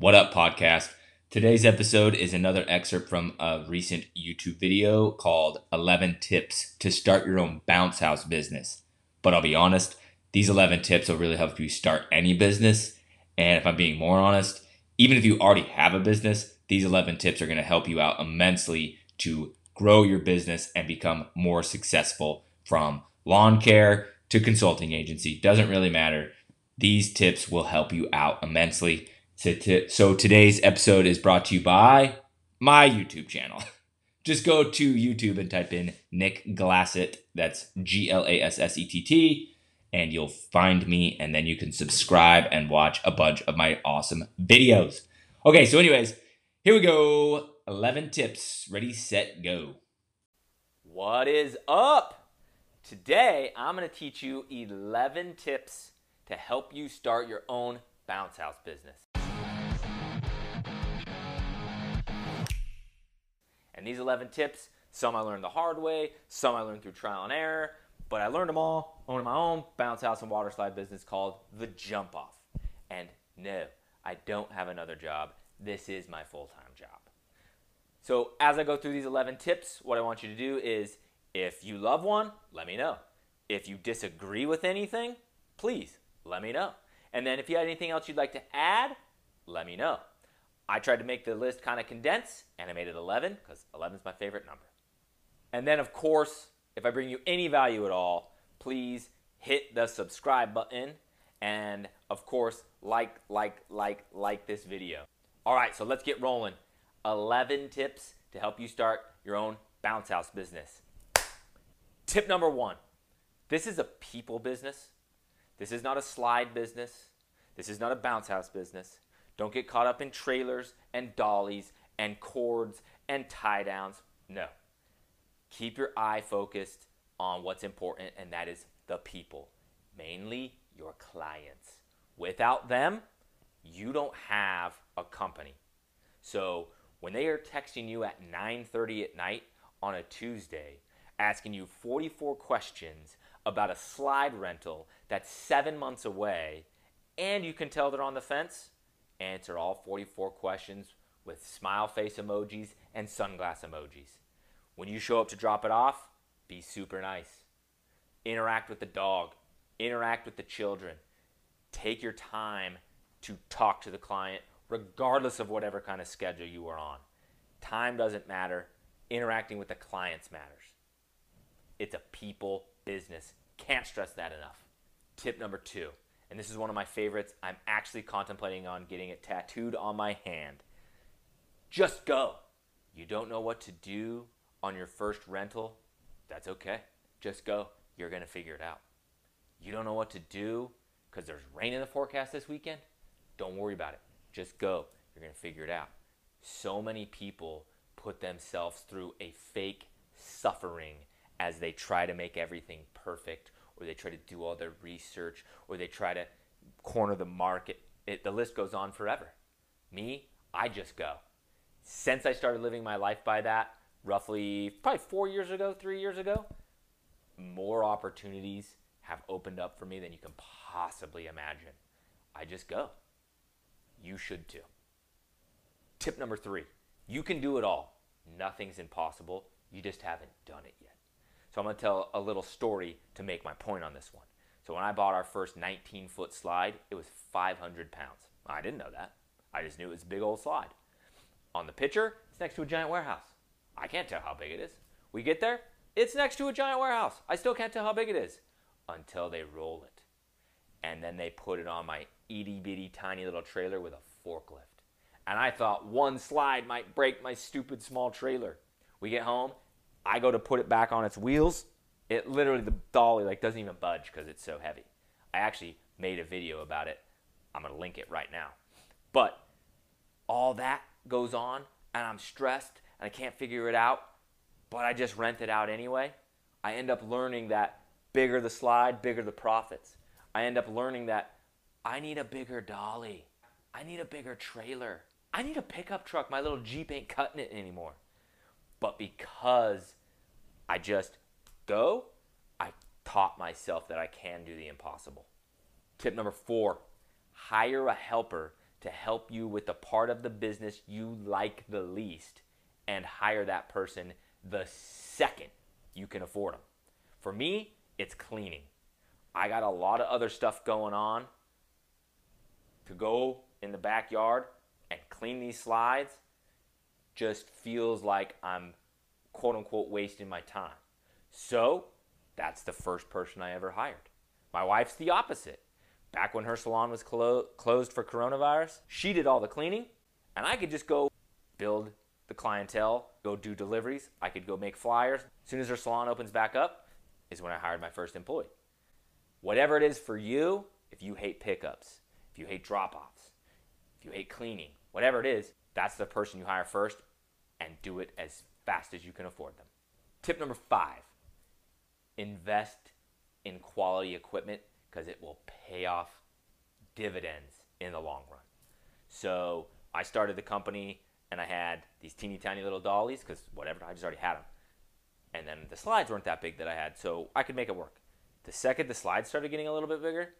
What up, podcast? Today's episode is another excerpt from a recent YouTube video called 11 Tips to Start Your Own Bounce House Business. But I'll be honest, these 11 tips will really help you start any business. And if I'm being more honest, even if you already have a business, these 11 tips are going to help you out immensely to grow your business and become more successful from lawn care to consulting agency. Doesn't really matter. These tips will help you out immensely. So, to, so today's episode is brought to you by my YouTube channel. Just go to YouTube and type in Nick Glassett. That's G L A S S E T T, and you'll find me. And then you can subscribe and watch a bunch of my awesome videos. Okay, so, anyways, here we go 11 tips. Ready, set, go. What is up? Today, I'm going to teach you 11 tips to help you start your own bounce house business. And these 11 tips, some I learned the hard way, some I learned through trial and error, but I learned them all owning my own bounce house and water slide business called The Jump Off. And no, I don't have another job. This is my full time job. So, as I go through these 11 tips, what I want you to do is if you love one, let me know. If you disagree with anything, please let me know. And then if you had anything else you'd like to add, let me know. I tried to make the list kind of condensed, and I made it 11 because 11 is my favorite number. And then, of course, if I bring you any value at all, please hit the subscribe button and, of course, like, like, like, like this video. All right, so let's get rolling. 11 tips to help you start your own bounce house business. Tip number one this is a people business. This is not a slide business. This is not a bounce house business. Don't get caught up in trailers and dollies and cords and tie downs. No. Keep your eye focused on what's important, and that is the people, mainly your clients. Without them, you don't have a company. So when they are texting you at 9:30 at night on a Tuesday, asking you 44 questions about a slide rental that's 7 months away, and you can tell they're on the fence, answer all 44 questions with smile face emojis and sunglass emojis. When you show up to drop it off, be super nice. Interact with the dog, interact with the children. Take your time to talk to the client, regardless of whatever kind of schedule you are on. Time doesn't matter, interacting with the clients matters. It's a people business. Can't stress that enough. Tip number two and this is one of my favorites. I'm actually contemplating on getting it tattooed on my hand. Just go. You don't know what to do on your first rental? That's okay. Just go. You're going to figure it out. You don't know what to do because there's rain in the forecast this weekend? Don't worry about it. Just go. You're going to figure it out. So many people put themselves through a fake suffering as they try to make everything perfect or they try to do all their research, or they try to corner the market. It, the list goes on forever. Me, I just go. Since I started living my life by that, roughly probably four years ago, three years ago, more opportunities have opened up for me than you can possibly imagine. I just go. You should too. Tip number three you can do it all. Nothing's impossible. You just haven't done it yet. So I'm going to tell a little story to make my point on this one. So when I bought our first 19 foot slide, it was 500 pounds. I didn't know that. I just knew it was a big old slide. On the picture, it's next to a giant warehouse. I can't tell how big it is. We get there, it's next to a giant warehouse. I still can't tell how big it is until they roll it. And then they put it on my itty bitty tiny little trailer with a forklift. And I thought one slide might break my stupid small trailer. We get home, I go to put it back on its wheels, it literally the dolly like doesn't even budge because it's so heavy. I actually made a video about it. I'm gonna link it right now. But all that goes on, and I'm stressed and I can't figure it out. But I just rent it out anyway. I end up learning that bigger the slide, bigger the profits. I end up learning that I need a bigger dolly. I need a bigger trailer. I need a pickup truck. My little Jeep ain't cutting it anymore. But because I just go, I taught myself that I can do the impossible. Tip number four hire a helper to help you with the part of the business you like the least and hire that person the second you can afford them. For me, it's cleaning. I got a lot of other stuff going on to go in the backyard and clean these slides just feels like I'm quote unquote wasting my time. So that's the first person I ever hired. My wife's the opposite. Back when her salon was clo- closed for coronavirus, she did all the cleaning, and I could just go build the clientele, go do deliveries. I could go make flyers. As soon as her salon opens back up, is when I hired my first employee. Whatever it is for you, if you hate pickups, if you hate drop offs, if you hate cleaning, whatever it is, that's the person you hire first and do it as fast as you can afford them. Tip number five invest in quality equipment because it will pay off dividends in the long run. So I started the company and I had these teeny tiny little dollies because whatever, I just already had them. And then the slides weren't that big that I had, so I could make it work. The second the slides started getting a little bit bigger,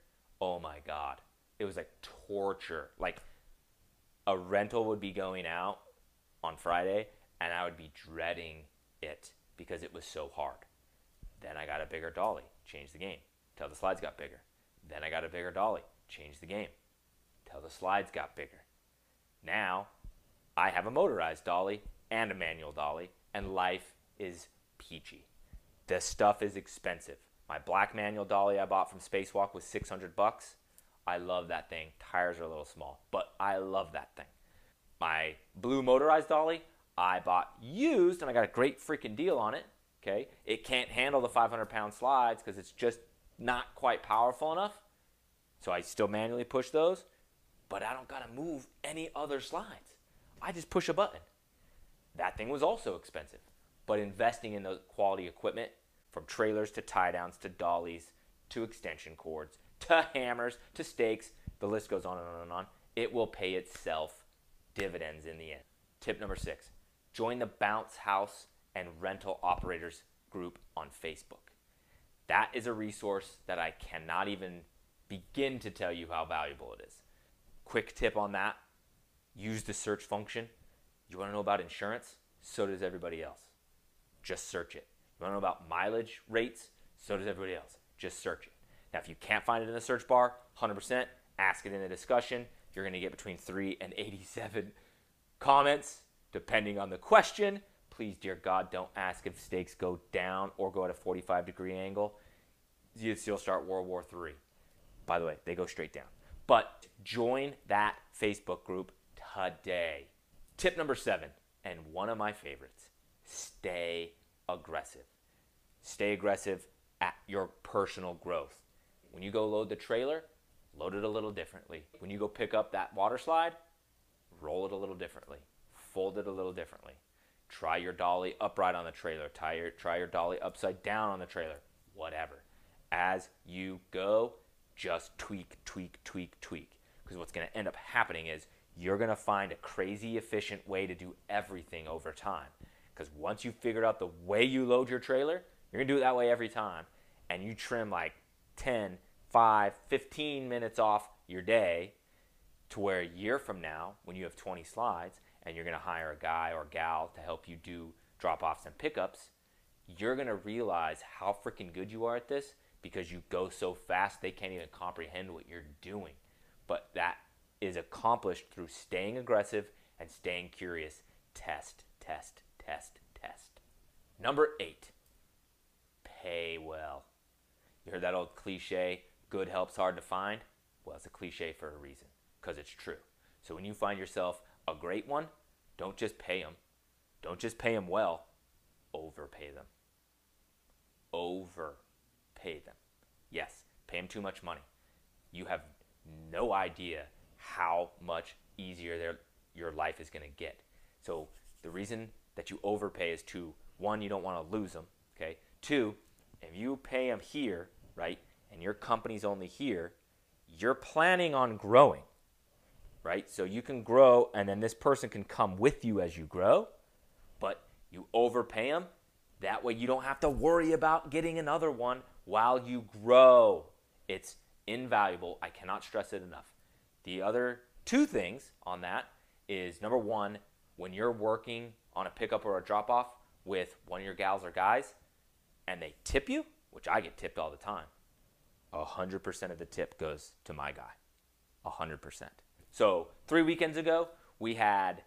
oh my God, it was like torture. Like a rental would be going out on Friday and I would be dreading it because it was so hard. Then I got a bigger dolly, changed the game, till the slides got bigger. Then I got a bigger dolly, changed the game, till the slides got bigger. Now I have a motorized dolly and a manual dolly, and life is peachy. This stuff is expensive. My black manual dolly I bought from Spacewalk was 600 bucks. I love that thing. Tires are a little small, but I love that thing. My blue motorized dolly I bought used, and I got a great freaking deal on it. Okay, it can't handle the 500 pound slides because it's just not quite powerful enough. So I still manually push those, but I don't gotta move any other slides. I just push a button. That thing was also expensive, but investing in the quality equipment from trailers to tie downs to dollies to extension cords to hammers to stakes, the list goes on and on and on. It will pay itself dividends in the end. Tip number six join the Bounce House and Rental Operators group on Facebook. That is a resource that I cannot even begin to tell you how valuable it is. Quick tip on that use the search function. You want to know about insurance? So does everybody else. Just search it. You want to know about mileage rates? So does everybody else. Just search it. Now, if you can't find it in the search bar, 100%, ask it in the discussion. You're going to get between 3 and 87 comments, depending on the question. Please, dear God, don't ask if stakes go down or go at a 45 degree angle. You'll start World War III. By the way, they go straight down. But join that Facebook group today. Tip number seven, and one of my favorites stay aggressive. Stay aggressive at your personal growth. When you go load the trailer, load it a little differently. When you go pick up that water slide, roll it a little differently. Fold it a little differently. Try your dolly upright on the trailer. Try your, try your dolly upside down on the trailer. Whatever. As you go, just tweak, tweak, tweak, tweak. Because what's going to end up happening is you're going to find a crazy efficient way to do everything over time. Because once you've figured out the way you load your trailer, you're going to do it that way every time. And you trim like 10, 5, 15 minutes off your day to where a year from now, when you have 20 slides and you're going to hire a guy or gal to help you do drop offs and pickups, you're going to realize how freaking good you are at this because you go so fast they can't even comprehend what you're doing. But that is accomplished through staying aggressive and staying curious. Test, test, test, test. Number eight, pay well. You heard that old cliche, good helps hard to find? Well, it's a cliche for a reason, because it's true. So when you find yourself a great one, don't just pay them. Don't just pay them well, overpay them. Overpay them. Yes, pay them too much money. You have no idea how much easier their, your life is going to get. So the reason that you overpay is to one, you don't want to lose them. Okay. Two, if you pay them here, right, and your company's only here, you're planning on growing, right? So you can grow, and then this person can come with you as you grow, but you overpay them. That way, you don't have to worry about getting another one while you grow. It's invaluable. I cannot stress it enough. The other Two things on that is number one, when you're working on a pickup or a drop off with one of your gals or guys and they tip you, which I get tipped all the time, 100% of the tip goes to my guy. 100%. So, three weekends ago, we had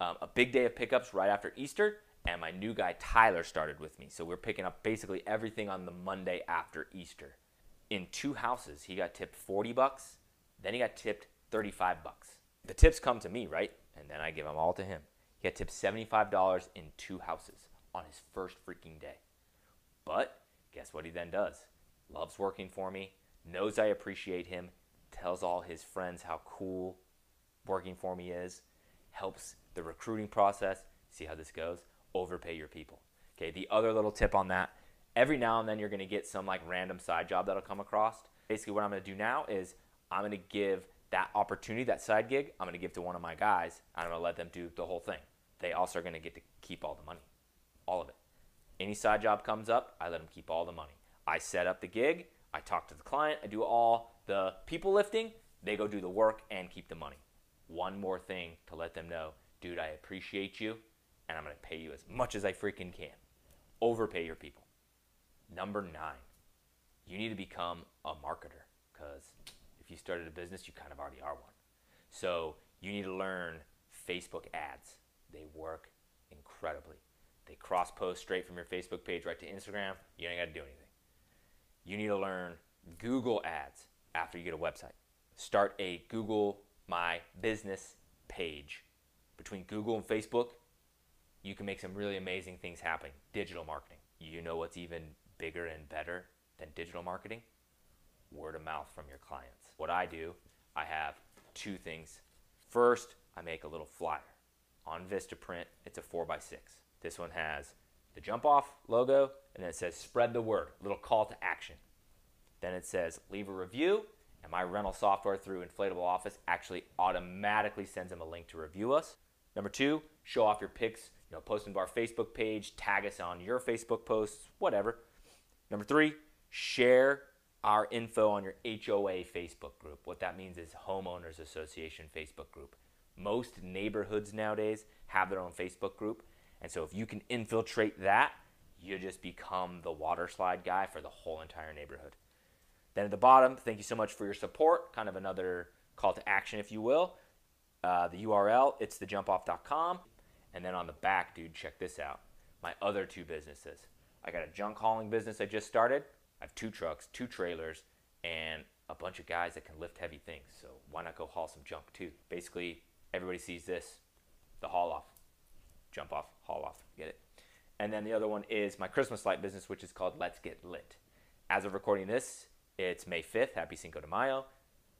um, a big day of pickups right after Easter, and my new guy Tyler started with me. So, we're picking up basically everything on the Monday after Easter. In two houses, he got tipped 40 bucks, then he got tipped 35 bucks. The tips come to me, right? And then I give them all to him. He got tipped $75 in two houses on his first freaking day. But guess what he then does? Loves working for me, knows I appreciate him, tells all his friends how cool working for me is, helps the recruiting process. See how this goes? Overpay your people. Okay, the other little tip on that every now and then you're going to get some like random side job that'll come across. Basically, what I'm going to do now is I'm going to give that opportunity, that side gig, I'm going to give to one of my guys. I'm going to let them do the whole thing. They also are going to get to keep all the money, all of it. Any side job comes up, I let them keep all the money. I set up the gig, I talk to the client, I do all the people lifting, they go do the work and keep the money. One more thing to let them know, dude, I appreciate you and I'm going to pay you as much as I freaking can. Overpay your people. Number nine, you need to become a marketer because if you started a business, you kind of already are one. So you need to learn Facebook ads. They work incredibly. They cross post straight from your Facebook page right to Instagram. You ain't got to do anything. You need to learn Google ads after you get a website. Start a Google My Business page. Between Google and Facebook, you can make some really amazing things happen. Digital marketing. You know what's even bigger and better than digital marketing? Word of mouth from your clients. What I do, I have two things. First, I make a little flyer on Vistaprint. It's a 4x6. This one has the jump off logo and then it says spread the word, little call to action. Then it says leave a review and my rental software through Inflatable Office actually automatically sends them a link to review us. Number two, show off your pics, you know, post them to our Facebook page, tag us on your Facebook posts, whatever. Number three, share our info on your HOA Facebook group. What that means is Homeowners Association Facebook group. Most neighborhoods nowadays have their own Facebook group. And so if you can infiltrate that, you just become the water slide guy for the whole entire neighborhood. Then at the bottom, thank you so much for your support. Kind of another call to action, if you will. Uh, the URL, it's thejumpoff.com. And then on the back, dude, check this out. My other two businesses. I got a junk hauling business I just started. I have two trucks, two trailers, and a bunch of guys that can lift heavy things. So why not go haul some junk too? Basically, everybody sees this, the haul off, jump off, haul off. Get it? And then the other one is my Christmas light business, which is called Let's Get Lit. As of recording this, it's May 5th. Happy Cinco de Mayo.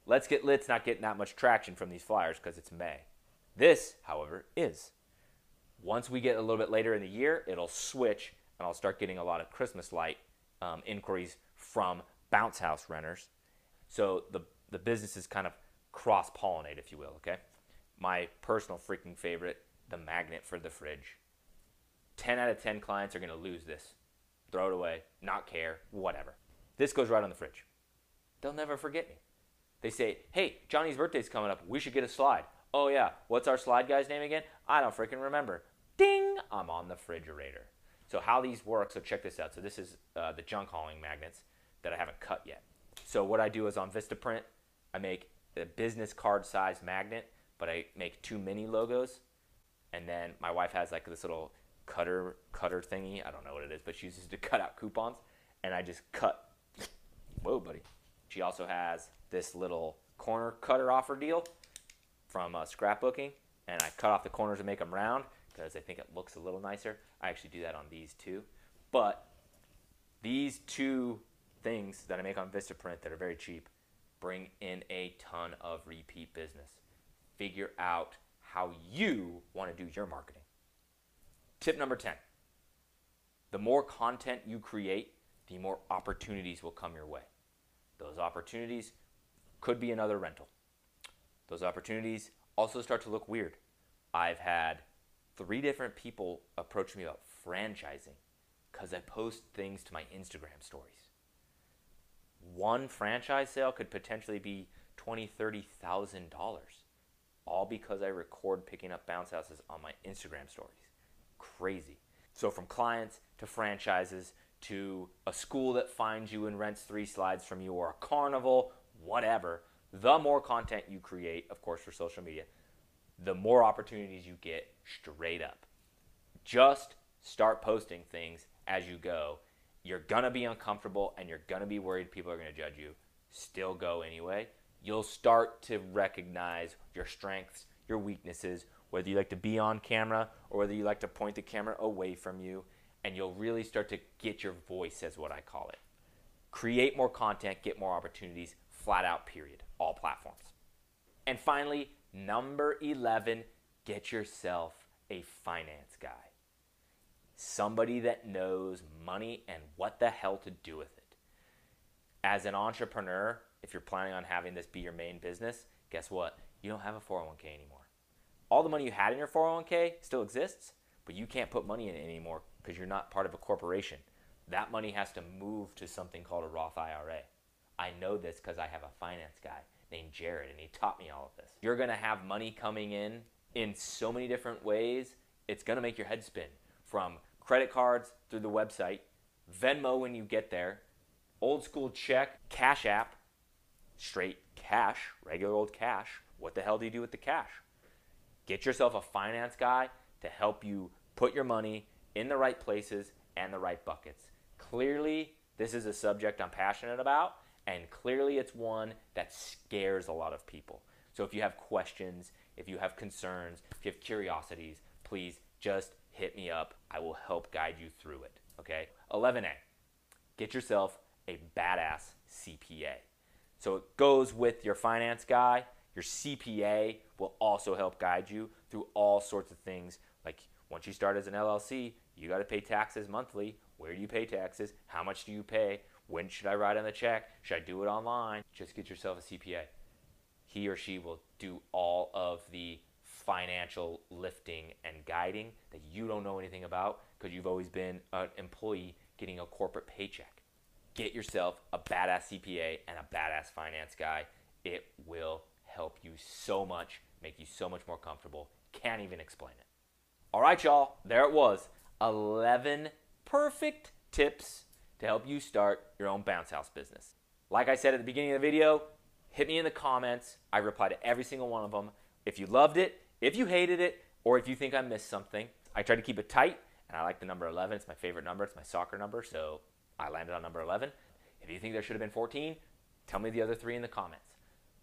Let's Get Lit's not getting that much traction from these flyers because it's May. This, however, is. Once we get a little bit later in the year, it'll switch and I'll start getting a lot of Christmas light um, inquiries from bounce house renters. So the, the business is kind of cross pollinate, if you will, okay? My personal freaking favorite, the magnet for the fridge. 10 out of 10 clients are going to lose this. Throw it away, not care, whatever. This goes right on the fridge. They'll never forget me. They say, hey, Johnny's birthday's coming up. We should get a slide. Oh, yeah. What's our slide guy's name again? I don't freaking remember. Ding! I'm on the refrigerator. So how these work, so check this out. So this is uh, the junk hauling magnets that I haven't cut yet. So what I do is on Vistaprint, I make a business card size magnet, but I make two mini logos. And then my wife has like this little cutter cutter thingy. I don't know what it is, but she uses to cut out coupons. And I just cut. Whoa, buddy. She also has this little corner cutter offer deal from uh, scrapbooking. And I cut off the corners and make them round because I think it looks a little nicer. I actually do that on these two, But these two things that I make on Vistaprint that are very cheap bring in a ton of repeat business. Figure out how you want to do your marketing. Tip number 10 the more content you create, the more opportunities will come your way. Those opportunities could be another rental. Those opportunities also start to look weird. I've had three different people approach me about franchising because I post things to my Instagram stories. One franchise sale could potentially be twenty, thirty thousand dollars. all because I record picking up bounce houses on my Instagram stories. Crazy. So, from clients to franchises to a school that finds you and rents three slides from you, or a carnival, whatever, the more content you create, of course, for social media, the more opportunities you get straight up. Just start posting things as you go. You're going to be uncomfortable and you're going to be worried people are going to judge you. Still go anyway. You'll start to recognize your strengths, your weaknesses, whether you like to be on camera or whether you like to point the camera away from you, and you'll really start to get your voice, as what I call it. Create more content, get more opportunities, flat out, period. All platforms. And finally, number 11, get yourself a finance guy. Somebody that knows money and what the hell to do with it. As an entrepreneur, if you're planning on having this be your main business, guess what? You don't have a 401k anymore. All the money you had in your 401k still exists, but you can't put money in it anymore because you're not part of a corporation. That money has to move to something called a Roth IRA. I know this because I have a finance guy named Jared and he taught me all of this. You're going to have money coming in in so many different ways, it's going to make your head spin from credit cards through the website, Venmo when you get there, old school check, Cash App, straight cash, regular old cash. What the hell do you do with the cash? Get yourself a finance guy to help you put your money in the right places and the right buckets. Clearly, this is a subject I'm passionate about, and clearly, it's one that scares a lot of people. So, if you have questions, if you have concerns, if you have curiosities, please just hit me up. I will help guide you through it. Okay? 11A, get yourself a badass CPA. So it goes with your finance guy. Your CPA will also help guide you through all sorts of things. Like once you start as an LLC, you got to pay taxes monthly. Where do you pay taxes? How much do you pay? When should I write on the check? Should I do it online? Just get yourself a CPA. He or she will do all of the financial lifting and guiding that you don't know anything about because you've always been an employee getting a corporate paycheck get yourself a badass CPA and a badass finance guy. It will help you so much, make you so much more comfortable. Can't even explain it. All right, y'all, there it was 11 perfect tips to help you start your own bounce house business. Like I said at the beginning of the video, hit me in the comments. I reply to every single one of them. If you loved it, if you hated it, or if you think I missed something, I try to keep it tight, and I like the number 11. It's my favorite number. It's my soccer number, so I landed on number 11. If you think there should have been 14, tell me the other three in the comments.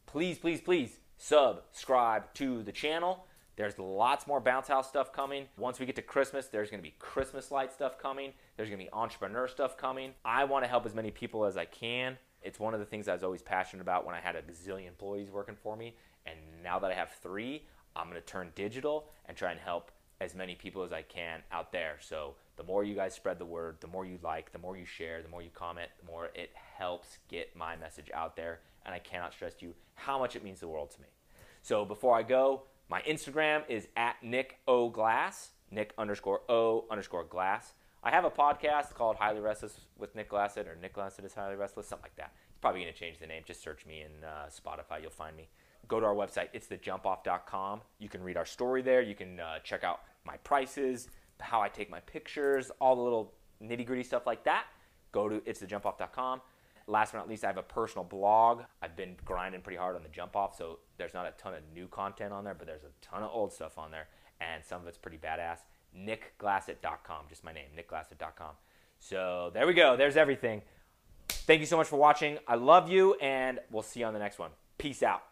Please, please, please subscribe to the channel. There's lots more bounce house stuff coming. Once we get to Christmas, there's to be Christmas light stuff coming. There's to be entrepreneur stuff coming. I want to help as many people as I can. It's one of the things I was always passionate about when I had a gazillion employees working for me. And now that I have three, I'm to turn digital and try and help as many people as I can out there. So the more you guys spread the word, the more you like, the more you share, the more you comment, the more it helps get my message out there. And I cannot stress to you how much it means the world to me. So before I go, my Instagram is at Nick O Glass, Nick underscore O underscore Glass. I have a podcast called Highly Restless with Nick Glassett, or Nick Glassett is Highly Restless, something like that. It's probably going to change the name. Just search me in uh, Spotify, you'll find me. Go to our website, it's thejumpoff.com. You can read our story there. You can uh, check out my prices, how I take my pictures, all the little nitty gritty stuff like that, go to itsthejumpoff.com. Last but not least, I have a personal blog. I've been grinding pretty hard on the jump off, so there's not a ton of new content on there, but there's a ton of old stuff on there, and some of it's pretty badass. NickGlassett.com, just my name, NickGlassett.com. So there we go. There's everything. Thank you so much for watching. I love you, and we'll see you on the next one. Peace out.